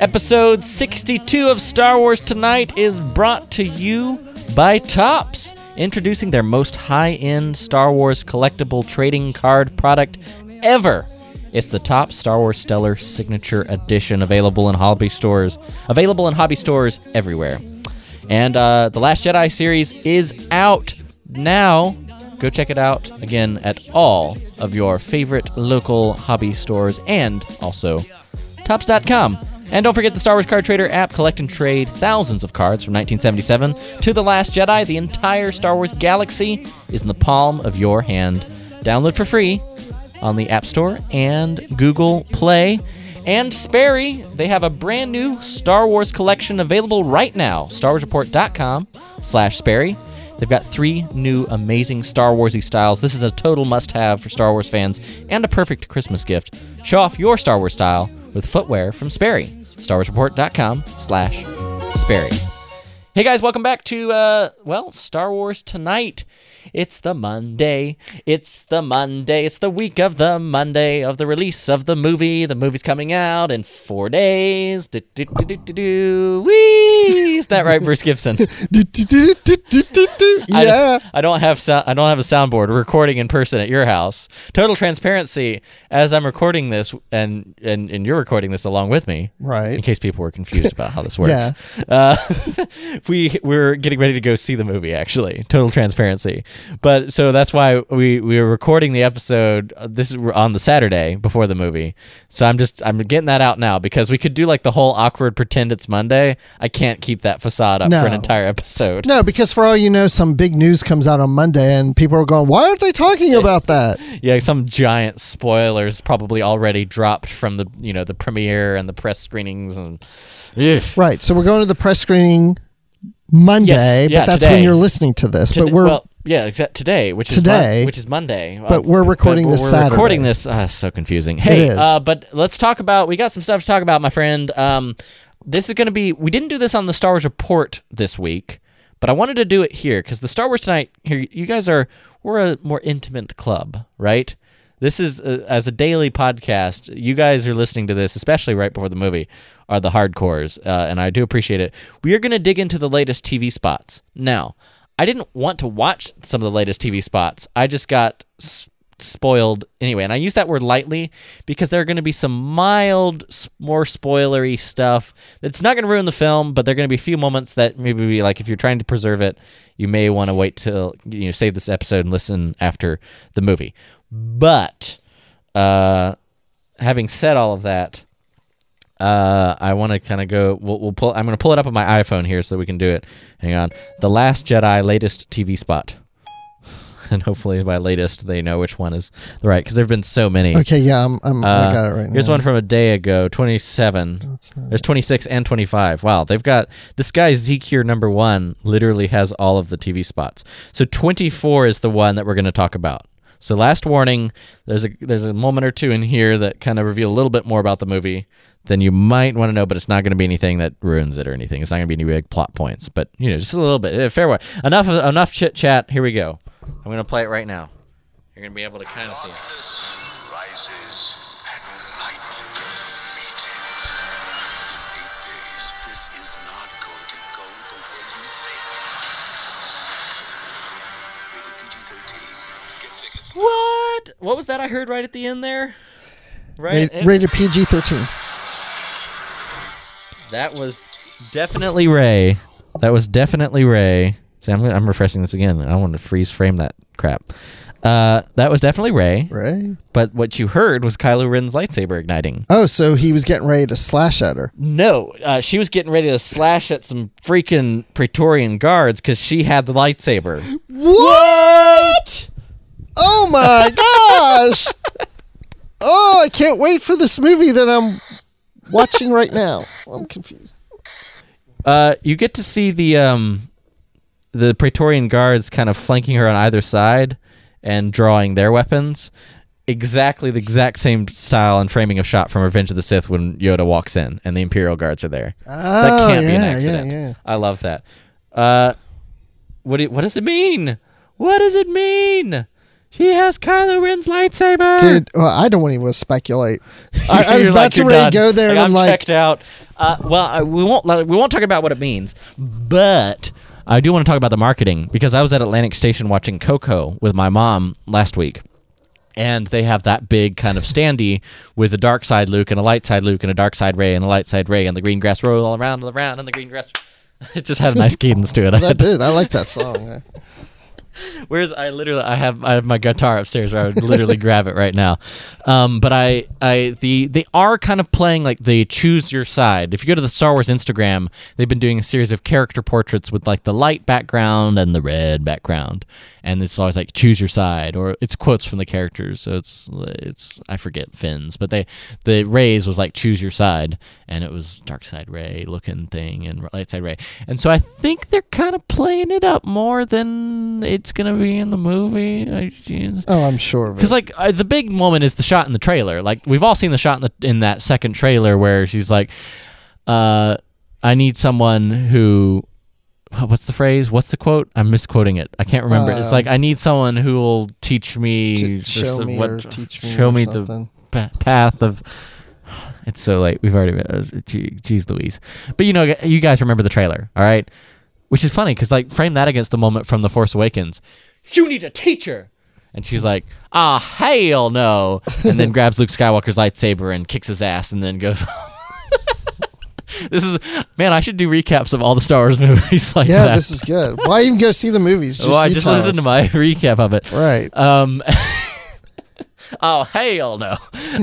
Episode 62 of Star Wars Tonight is brought to you by Topps, introducing their most high end Star Wars collectible trading card product ever. It's the Topps Star Wars Stellar Signature Edition, available in hobby stores, available in hobby stores everywhere. And uh, the Last Jedi series is out now. Go check it out again at all of your favorite local hobby stores and also topps.com. And don't forget the Star Wars Card Trader app. Collect and trade thousands of cards from 1977 to The Last Jedi. The entire Star Wars galaxy is in the palm of your hand. Download for free on the App Store and Google Play. And Sperry, they have a brand new Star Wars collection available right now. StarWarsReport.com slash Sperry. They've got three new amazing Star Warsy styles. This is a total must-have for Star Wars fans and a perfect Christmas gift. Show off your Star Wars style with footwear from Sperry. StarWarsReport.com slash Sperry. Hey guys, welcome back to uh well, Star Wars Tonight. It's the Monday. It's the Monday. It's the week of the Monday of the release of the movie. The movie's coming out in four days. Do, do, do, do, do, do. Whee! Is that right, Bruce Gibson? Do, do, do. I- Yeah. I, don't have so- I don't have a soundboard. We're recording in person at your house. Total transparency. As I'm recording this, and and and you're recording this along with me, right? in case people were confused about how this works. Yeah. Uh, we we're getting ready to go see the movie. Actually, total transparency. But so that's why we we were recording the episode. uh, This is on the Saturday before the movie. So I'm just I'm getting that out now because we could do like the whole awkward pretend it's Monday. I can't keep that facade up for an entire episode. No, because for all you know, some big news comes out on Monday and people are going, why aren't they talking about that? Yeah, some giant spoilers probably already dropped from the you know the premiere and the press screenings and. Ugh. Right. So we're going to the press screening Monday, Yes, yeah, but that's today. when you're listening to this. But we're well, yeah, exact today, which is Today. Mon- which is Monday. But we're recording but this We're Saturday. recording this. Uh, so confusing. Hey, is. Uh, but let's talk about. We got some stuff to talk about, my friend. Um, this is going to be. We didn't do this on the Star Wars report this week, but I wanted to do it here because the Star Wars tonight. Here, you guys are. We're a more intimate club, right? This is uh, as a daily podcast. You guys are listening to this, especially right before the movie, are the hardcores, uh, and I do appreciate it. We are going to dig into the latest TV spots now. I didn't want to watch some of the latest TV spots. I just got spoiled anyway, and I use that word lightly because there are going to be some mild, more spoilery stuff that's not going to ruin the film, but there are going to be a few moments that maybe be like if you're trying to preserve it, you may want to wait till you know save this episode and listen after the movie. But uh, having said all of that, uh, I want to kind of go. We'll, we'll pull. I'm going to pull it up on my iPhone here so that we can do it. Hang on. The Last Jedi latest TV spot, and hopefully by latest they know which one is the right because there've been so many. okay. Yeah, I'm, I'm, I Uh, got it right now. Here's now. one from a day ago, 27. There's 26 and 25. Wow, they've got this guy Zeke number one literally has all of the TV spots. So 24 is the one that we're going to talk about. So last warning, there's a there's a moment or two in here that kind of reveal a little bit more about the movie than you might want to know, but it's not going to be anything that ruins it or anything. It's not going to be any big plot points, but you know, just a little bit. Uh, Fair way. Enough enough chit chat. Here we go. I'm going to play it right now. You're going to be able to kind of see. it. Rises and light meet it. Eight days, this is not going to go the way you think. PG-13. Get tickets. What? What was that I heard right at the end there? Right. Ra- rated PG 13. That was definitely Rey. That was definitely Rey. See, I'm, I'm refreshing this again. I want to freeze frame that crap. Uh, that was definitely Rey. Right? But what you heard was Kylo Ren's lightsaber igniting. Oh, so he was getting ready to slash at her. No, uh, she was getting ready to slash at some freaking Praetorian guards because she had the lightsaber. What? Oh my gosh! Oh, I can't wait for this movie that I'm watching right now. I'm confused. Uh, you get to see the um, the Praetorian guards kind of flanking her on either side and drawing their weapons. Exactly the exact same style and framing of shot from Revenge of the Sith when Yoda walks in and the Imperial guards are there. that Oh, can't be an accident. Yeah, yeah. I love that. Uh, what do, what does it mean? What does it mean? He has Kylo Ren's lightsaber. Dude, well, I don't even want to speculate. I, I was about like, to "You're done." go there, Like, and I'm I'm like, checked out. Uh, well, I, we won't like, we won't talk about what it means, but I do want to talk about the marketing because I was at Atlantic Station watching Coco with my mom last week. And they have that big kind of standee with a dark side Luke and a light side Luke and a dark side Rey and a light side Rey and the green grass roll all around and around and the green grass. It just had a nice cadence to it. I that did. I like that song. Whereas I literally I have I have my guitar upstairs where I would literally grab it right now. Um, but I I the they are kind of playing like the choose your side. If you go to the Star Wars Instagram, they've been doing a series of character portraits with like the light background and the red background, and it's always like choose your side or it's quotes from the characters. So it's it's I forget Finn's, but they the Rey's was like choose your side, and it was dark side Rey looking thing and light side Rey, and so I think they're kind of playing it up more than it's gonna be in the movie. Oh, I'm sure. Because like uh, the big moment is the shot in the trailer. Like we've all seen the shot in the in that second trailer where she's like, uh, "I need someone who." What's the phrase? What's the quote? I'm misquoting it. I can't remember. it's Uh, like I need someone who will teach me, show some- me what- or teach me show me something. the path of. It's so late. We've already. Uh, gee- geez, Louise. But you know, you guys remember the trailer, all right? Which is funny because like frame that against the moment from The Force Awakens. You need a teacher. And she's like, ah, hell no. And then grabs Luke Skywalker's lightsaber and kicks his ass and then goes. this is, man, I should do recaps of all the Star Wars movies like Yeah, that. this is good. Why even go see the movies? Just well, I just to my recap of it. Right. Um, oh hell no.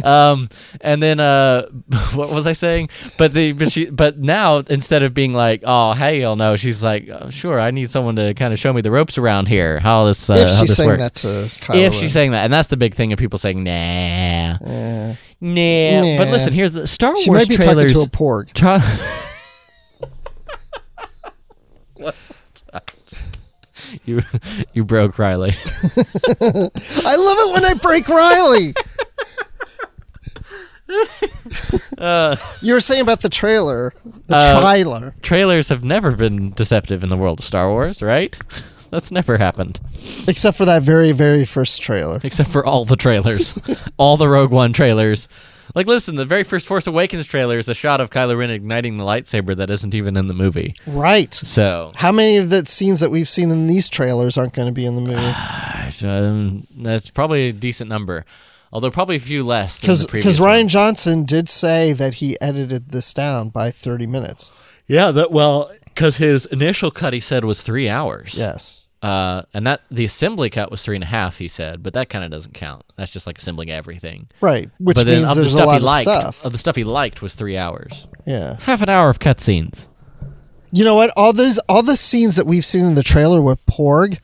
Um, and then uh, what was I saying? But the but she but now instead of being like oh hell no, she's like oh, sure I need someone to kind of show me the ropes around here how this uh, if how she's this saying works. that to Kylo if Ren. she's saying that, and that's the big thing of people saying nah, Eh. nah. But listen, here's the Star she Wars might be trailers. to a porg. Tra- What? you you broke Riley. I love it when I break Riley. you were saying about the trailer, the Uh, trailer. trailers have never been deceptive in the world of Star Wars, right? That's never happened, Except for that very, very first trailer. except for all the trailers, all the Rogue One trailers. Like, listen, the very first Force Awakens trailer is a shot of Kylo Ren igniting the lightsaber that isn't even in the movie. Right. So, How many of the scenes that we've seen in these trailers aren't going to be in the movie? um, that's probably a decent number. Although probably a few less than the previous Because one. Rian Johnson did say that he edited this down by 30 minutes. Yeah, that well, because his initial cut he said was three hours. Yes. Uh, and that the assembly cut was three and a half. He said, but that kind of doesn't count. That's just like assembling everything. Right. Which but then means of the there's a lot he of liked, stuff. of the stuff he liked was three hours. Yeah. Half an hour of cutscenes. You know what? All those all the scenes that we've seen in the trailer with Porg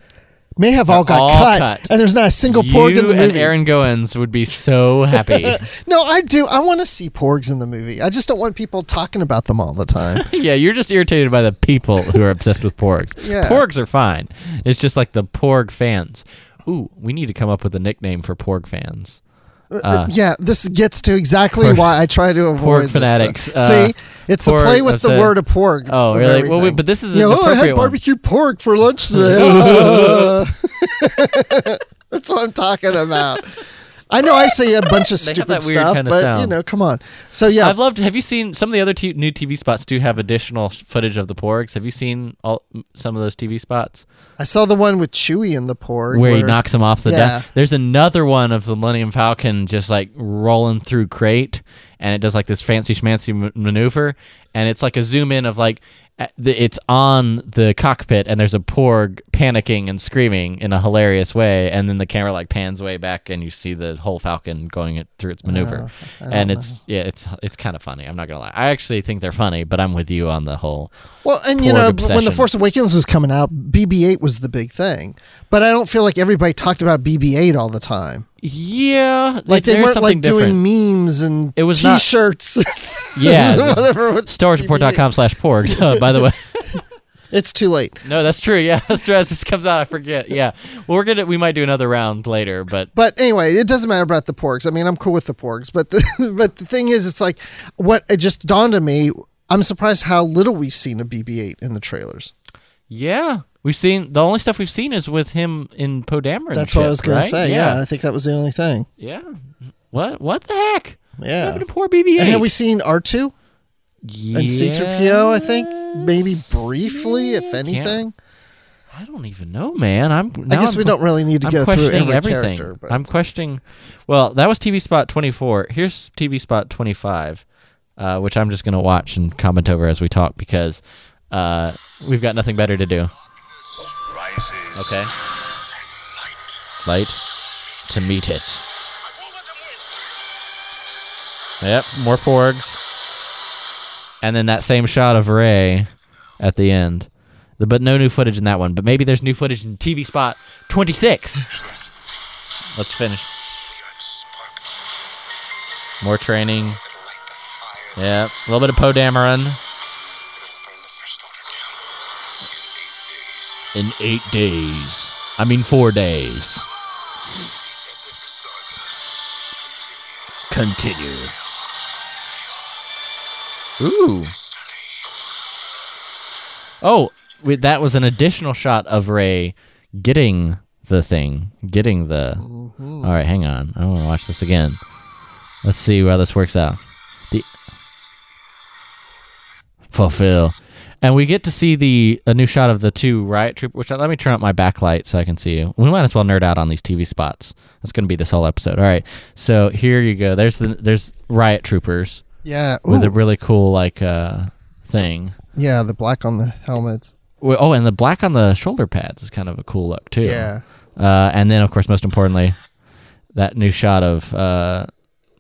may have all got all cut, cut. and there's not a single Porg in the movie. and. Aaron Goins would be so happy. no, I do. I want to see Porgs in the movie. I just don't want people talking about them all the time. yeah, you're just irritated by the people who are obsessed with porgs. Yeah. Porgs are fine. It's just like the porg fans. Ooh, we need to come up with a nickname for porg fans. Uh, yeah, this gets to exactly Porg- why I try to avoid this fanatics. Uh, see, it's porg the play with the upset. word of pork. Oh, really? Well, wait, but this is yeah, an oh, I had one. barbecue pork for lunch today. That's what I'm talking about. I know I say a bunch of stupid stuff, but you know, come on. So yeah, I've loved. Have you seen some of the other t- new TV spots? Do have additional footage of the porgs? Have you seen all some of those TV spots I saw the one with Chewie in the porg where, he knocks him off the yeah. deck? There's another one of the Millennium Falcon just like rolling through crate, and it does like this fancy schmancy m- maneuver, and it's like a zoom in of like Uh, it's on the cockpit, and there's a porg panicking and screaming in a hilarious way, and then the camera like pans way back, and you see the whole Falcon going it through its oh, maneuver, Oh, and don't it's yeah, it's it's kind of funny. I'm not gonna lie. I actually think they're funny, but I'm with you on the whole. Well, and you know, obsession. when the Force Awakens was coming out, BB-8 was the big thing. But I don't feel like everybody talked about BB-8 all the time. Yeah, Like they weren't like doing memes and It was T-shirts. Yeah, whatever. StarWarsReport.com slash porgs. Uh, by the way, It's too late. no, that's true. Yeah. As this comes out, I forget. Yeah, well, we're gonna we might do another round later, but But anyway, it doesn't matter about the porgs. I mean, I'm cool with the porgs, but the but the thing is, it's like what it just dawned on me. I'm surprised how little we've seen of BB-8 in the trailers. yeah, We've seen the only stuff we've seen is with him in Poe Dameron. That's what I was going gonna say. Yeah. I think that was the only thing. yeah. What? What the heck? What Yeah. happened to poor BB-8? And have we seen R two yeah. and C three PO? I think maybe briefly, if anything. I don't even know, man. I'm. I guess I'm- we don't really need to I'm go through every everything. character. But I'm questioning. Well, that was TV spot 24. Here's TV spot 25, uh, which I'm just gonna watch and comment over as we talk because uh, we've got nothing better to do. Okay. light. To meet it. I won't let them win. Yep. More porgs. And then that same shot of Rey at the end. The- But no new footage in that one. But maybe there's new footage in TV spot 26. Let's finish. We are the spark More training. that'll light the fire Yep. A little bit of Poe Dameron. In eight days. in eight days. I mean, four days. Continue. Ooh. Oh, that was an additional shot of Rey getting the thing, getting the. Mm-hmm. All right, hang on. I want to watch this again. Let's see how this works out. The fulfill, and we get to see the a new shot of the two riot troop. Which let me turn up my backlight so I can see you. We might as well nerd out on these TV spots. That's going to be this whole episode. All right, so here you go. There's the there's riot troopers yeah, with a really cool like uh thing. yeah, the black on the helmets. Oh, and the black on the shoulder pads is kind of a cool look too. Yeah, Uh, and then of course, most importantly, that new shot of uh,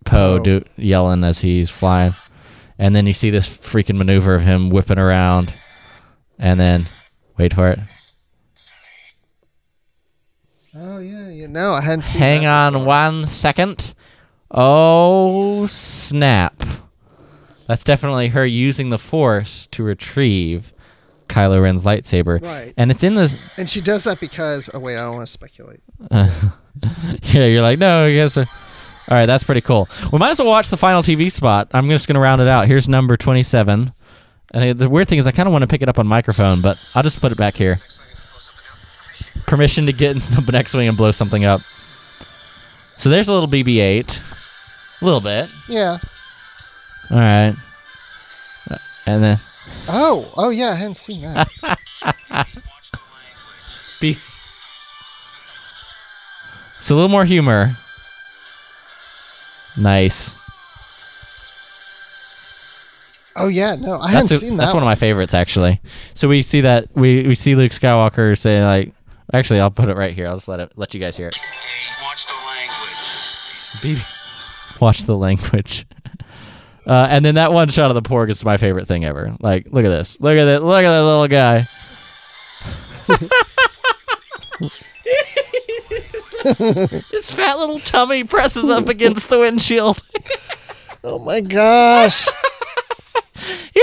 Poe Poe. do- yelling as he's flying, and then you see this freaking maneuver of him whipping around, and then wait for it. Oh yeah, yeah. No, I hadn't seen. Hang on one second. Oh snap! That's definitely her using the Force to retrieve Kylo Ren's lightsaber. Right. And it's in this And she does that because. Oh wait, I don't want to speculate. yeah, you're like, no, I guess. uh, All right, that's pretty cool. We might as well watch the final TV spot. I'm just going to round it out. Here's number 27. And the weird thing is, I kind of want to pick it up on microphone, but I'll just put it back here. Permission to get into the next wing and blow something up. So there's a little BB-8, a little bit. Yeah. All right, and then Oh, oh yeah, I hadn't seen that. B. So a little more humor. Nice. oh yeah, no, I hadn't a- seen that. that's one of my favorites actually. So we see that we, we see Luke Skywalker say like actually I'll put it right here. I'll just let it let you guys hear it. Watch the language. Be- Watch the language. Uh, and then that one shot of the porg is my favorite thing ever. Like, look at this. Look at that. Look at that little guy. His fat little tummy presses up against the windshield. Oh my gosh.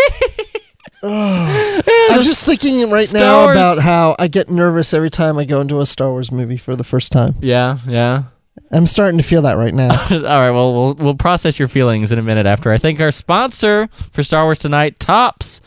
I'm just thinking right Star now Wars- about how I get nervous every time I go into a Star Wars movie for the first time. yeah, yeah. I'm starting to feel that right now. All right, well, we'll we'll process your feelings in a minute after I thank our sponsor for Star Wars Tonight, Topps.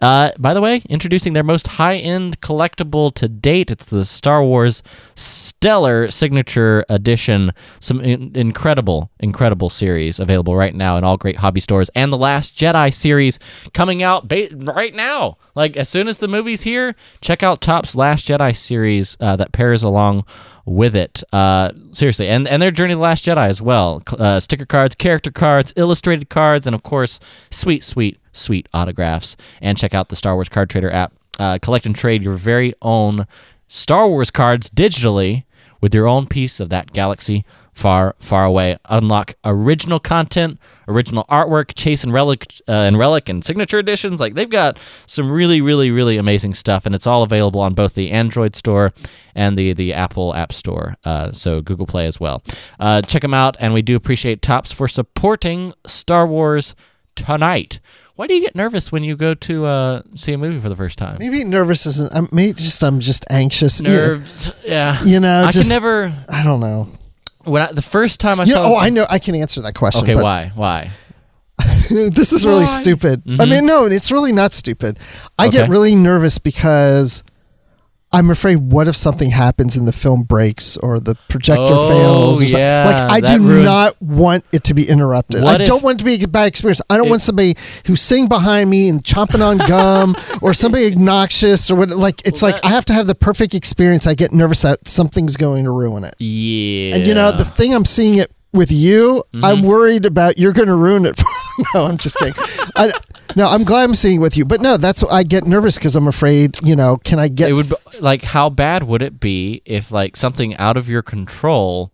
Uh, by the way, introducing their most high-end collectible to date. It's the Star Wars Stellar Signature Edition. Some in- incredible, incredible series available right now in all great hobby stores, and the Last Jedi series coming out ba- right now. Like as soon as the movie's here, check out Topps Last Jedi series uh, that pairs along with it. Uh, seriously, and and their Journey to the Last Jedi as well. Uh, sticker cards, character cards, illustrated cards, and of course, sweet, sweet, sweet autographs. And check out the Star Wars Card Trader app. Uh, collect and trade your very own Star Wars cards digitally with your own piece of that galaxy far, far away. Unlock original content, original artwork, chase and relic, uh, and relic and signature editions. Like they've got some really, really, really amazing stuff, and it's all available on both the Android store and the the Apple App Store. Uh, so Google Play as well. Uh, check them out, and we do appreciate Topps for supporting Star Wars tonight. Why do you get nervous when you go to uh, see a movie for the first time? Maybe nervous isn't. I'm maybe just I'm just anxious. Nerves, yeah. You know, I just can never. I don't know. When I, the first time I You saw, know, oh, I know. I can answer that question. Okay, but why? Why? this is really Why? Mm-hmm. stupid. I mean, no, it's really not stupid. I get really nervous because I'm afraid what if something happens and the film breaks or the projector Oh, fails? Or something. yeah, Like I do ruins- not want it to be interrupted. What I if- don't want it to be a bad experience. I don't It- want somebody who's sitting behind me and chomping on gum or somebody obnoxious or what. Like it's Well, like that- I have to have the perfect experience. I get nervous that something's going to ruin it. Yeah. And you know the thing I'm seeing it with you, Mm-hmm. I'm worried about you're going to ruin it. For, no, I'm just kidding. I, no, I'm glad I'm seeing with you, but no, that's I get nervous because I'm afraid. You know, can I get? it would be, like how bad would it be if like something out of your control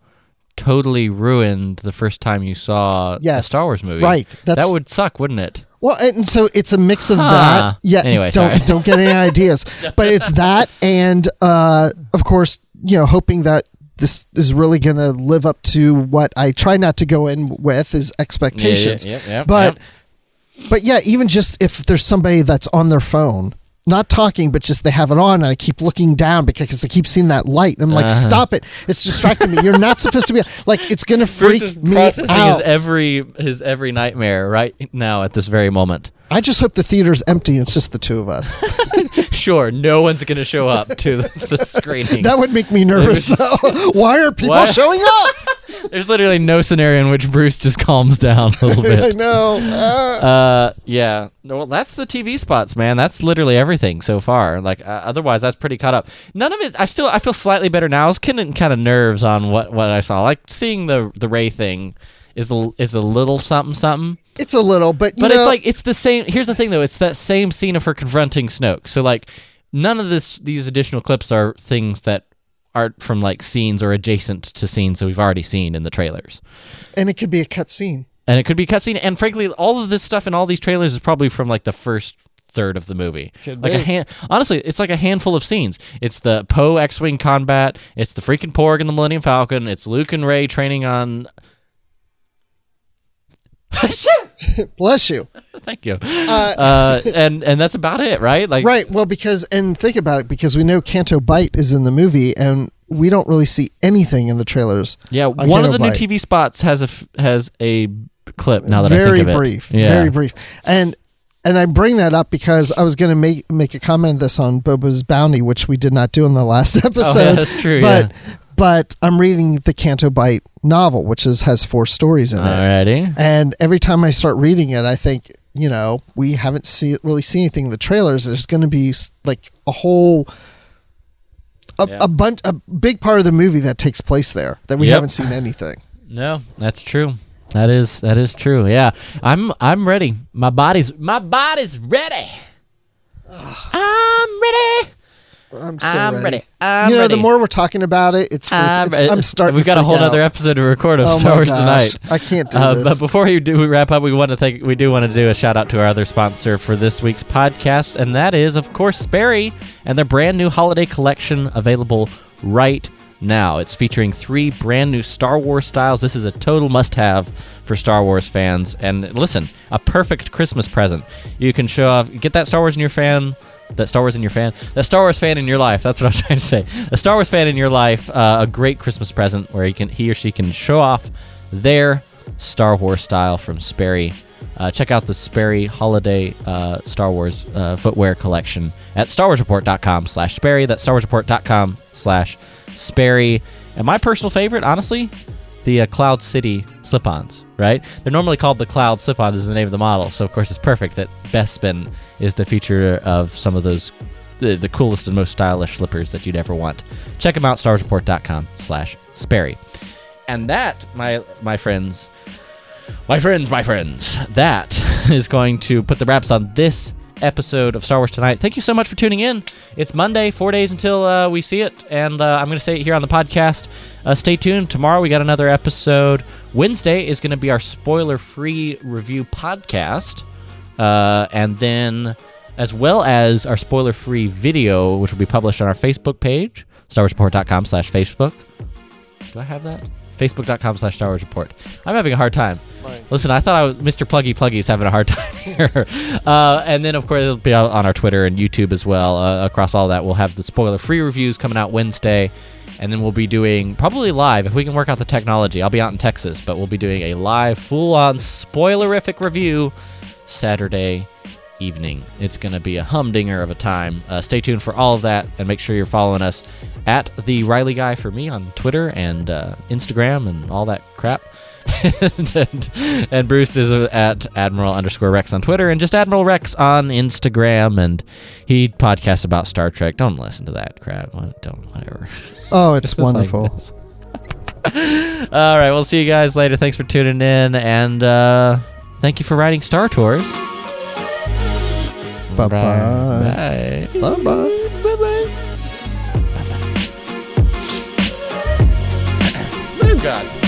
totally ruined the first time you saw a Star Wars movie? Right. That's- that would suck, wouldn't it? Well, and so it's a mix of Huh. that. Yeah. Anyway, don't sorry. don't get any ideas. But it's that, and uh, of course, you know, hoping that this is really going to live up to what I try not to go in with is expectations. Yeah, yeah, yeah, but. But yeah, even just if there's somebody that's on their phone. Not talking, but just they have it on, and I keep looking down because I keep seeing that light. And I'm like, Uh-huh. "Stop it! It's distracting me. You're not supposed to be like. It's gonna freak Bruce is me processing out." his every his every nightmare right now at this very moment. I just hope the theater's empty. and It's just the two of us. Sure, no one's going to show up to the, the screening. That would make me nervous, though. Why are people Why- showing up? There's literally no scenario in which Bruce just calms down a little bit. I know. Uh, Uh, yeah. No, Well, that's the TV spots, man. That's literally everything so far. Like, uh, otherwise, that's pretty caught up. None of it. I still, I feel slightly better now. I was getting kind of nerves on what what I saw. Like seeing the the Rey thing is a, is a little something something. it's a little, but you But know, it's like it's the same. Here's the thing, though. It's that same scene of her confronting Snoke. So like, none of this these additional clips are things that are from like scenes or adjacent to scenes that we've already seen in the trailers. and it could be a cutscene. And it could be cutscene. And frankly, all of this stuff in all these trailers is probably from like the first third of the movie. Could like a be. hand. Honestly, it's like a handful of scenes. It's the Poe X-wing combat. It's the freaking Porg and the Millennium Falcon. It's Luke and Rey training on. Bless you. Thank you. Uh, and and that's about it, right? Like Right. Well, because and think about it, because we know Canto Bight is in the movie, and we don't really see anything in the trailers. Yeah, on one of Canto the new TV spots has a f- has a clip. Now that I very think of it, brief, yeah. very brief, and and I bring that up because I was going to make make a comment on this on Boba's Bounty, which we did not do in the last episode. Oh, yeah, that's true, But yeah. But I'm reading the Canto Bight novel, which is has four stories in it. Alrighty. And every time I start reading it, I think, you know, we haven't see, really seen anything in the trailers. There's going to be like a whole, a, Yeah. a bunch, a big part of the movie that takes place there that we Yep. haven't seen anything. No, that's true. That is that is true. Yeah, I'm I'm ready. My body's my body's ready. I'm ready. I'm so I'm ready. ready. I'm you know, ready. the more we're talking about it, it's, freak, I'm, it's I'm starting. We've to got a whole out. other episode to record of Oh Star Wars tonight. I can't do Uh, this. but before we do we wrap up, we want to thank we do want to do a shout out to our other sponsor for this week's podcast, and that is of course Sperry and their brand new holiday collection available right now. It's featuring three brand new Star Wars styles. This is a total must-have for Star Wars fans. And listen, a perfect Christmas present. You can show off, get that Star Wars in your fan. That Star Wars in your fan, that Star Wars fan in your life. That's what I'm trying to say. A Star Wars fan in your life, uh, a great Christmas present where he can, he or she can show off their Star Wars style from Sperry. Uh, check out the Sperry Holiday uh, Star Wars uh, footwear collection at StarWarsReport.com slash Sperry. That's StarWarsReport.com slash Sperry. And my personal favorite, honestly, the uh, Cloud City slip-ons, right? They're normally called the Cloud slip-ons is the name of the model. So, of course, it's perfect that Bespin is the feature of some of those the, the coolest and most stylish slippers that you'd ever want. Check them out, StarWarsReport.com slash Sperry. And that, my my friends, my friends, my friends, that is going to put the wraps on this episode of Star Wars Tonight. Thank you so much for tuning in. It's Monday, four days until uh, we see it, and uh, I'm going to say it here on the podcast. Uh, stay tuned. Tomorrow we got another episode. Wednesday is going to be our spoiler-free review podcast, uh, and then as well as our spoiler-free video, which will be published on our Facebook page, StarWarsReport.com slash Facebook. Do I have that? Facebook.com slash Star Wars Report. I'm having a hard time. Listen, I thought I was Mr. Pluggy Pluggy is having a hard time here. Uh, and then, of course, it'll be on our Twitter and YouTube as well. Uh, across all that, we'll have the spoiler free reviews coming out Wednesday. And then we'll be doing probably live if we can work out the technology. I'll be out in Texas, but we'll be doing a live, full on spoilerific review Saturday evening. It's going to be a humdinger of a time. Uh, stay tuned for all of that, and make sure you're following us at the Riley Guy for me on Twitter and uh, Instagram and all that crap. and, and Bruce is at Admiral underscore Rex on Twitter and just Admiral Rex on Instagram. And he podcasts about Star Trek. Don't listen to that crap. Don't, whatever. Oh, it's like wonderful. this. All right, we'll see you guys later. Thanks for tuning in, and uh, thank you for riding Star Tours. Bye-bye. Bye. Bye bye. Bye-bye. Oh, God.